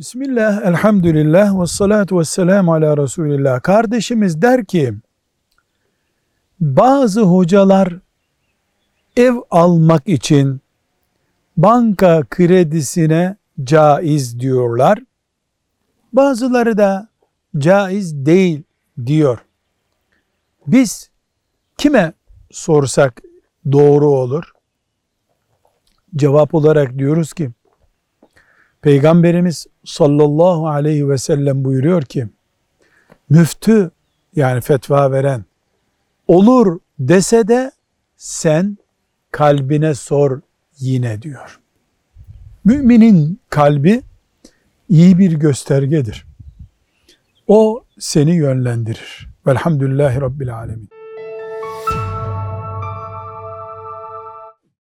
Bismillah, elhamdülillah ve salatu ve selamu ala Resulillah. Kardeşimiz der ki, bazı hocalar ev almak için banka kredisine caiz diyorlar. Bazıları da caiz değil diyor. Biz kime sorsak doğru olur? Cevap olarak diyoruz ki, Peygamberimiz sallallahu aleyhi ve sellem buyuruyor ki, müftü yani fetva veren olur dese de sen kalbine sor yine diyor. Müminin kalbi iyi bir göstergedir. O seni yönlendirir. Velhamdülillahi Rabbil Alemin.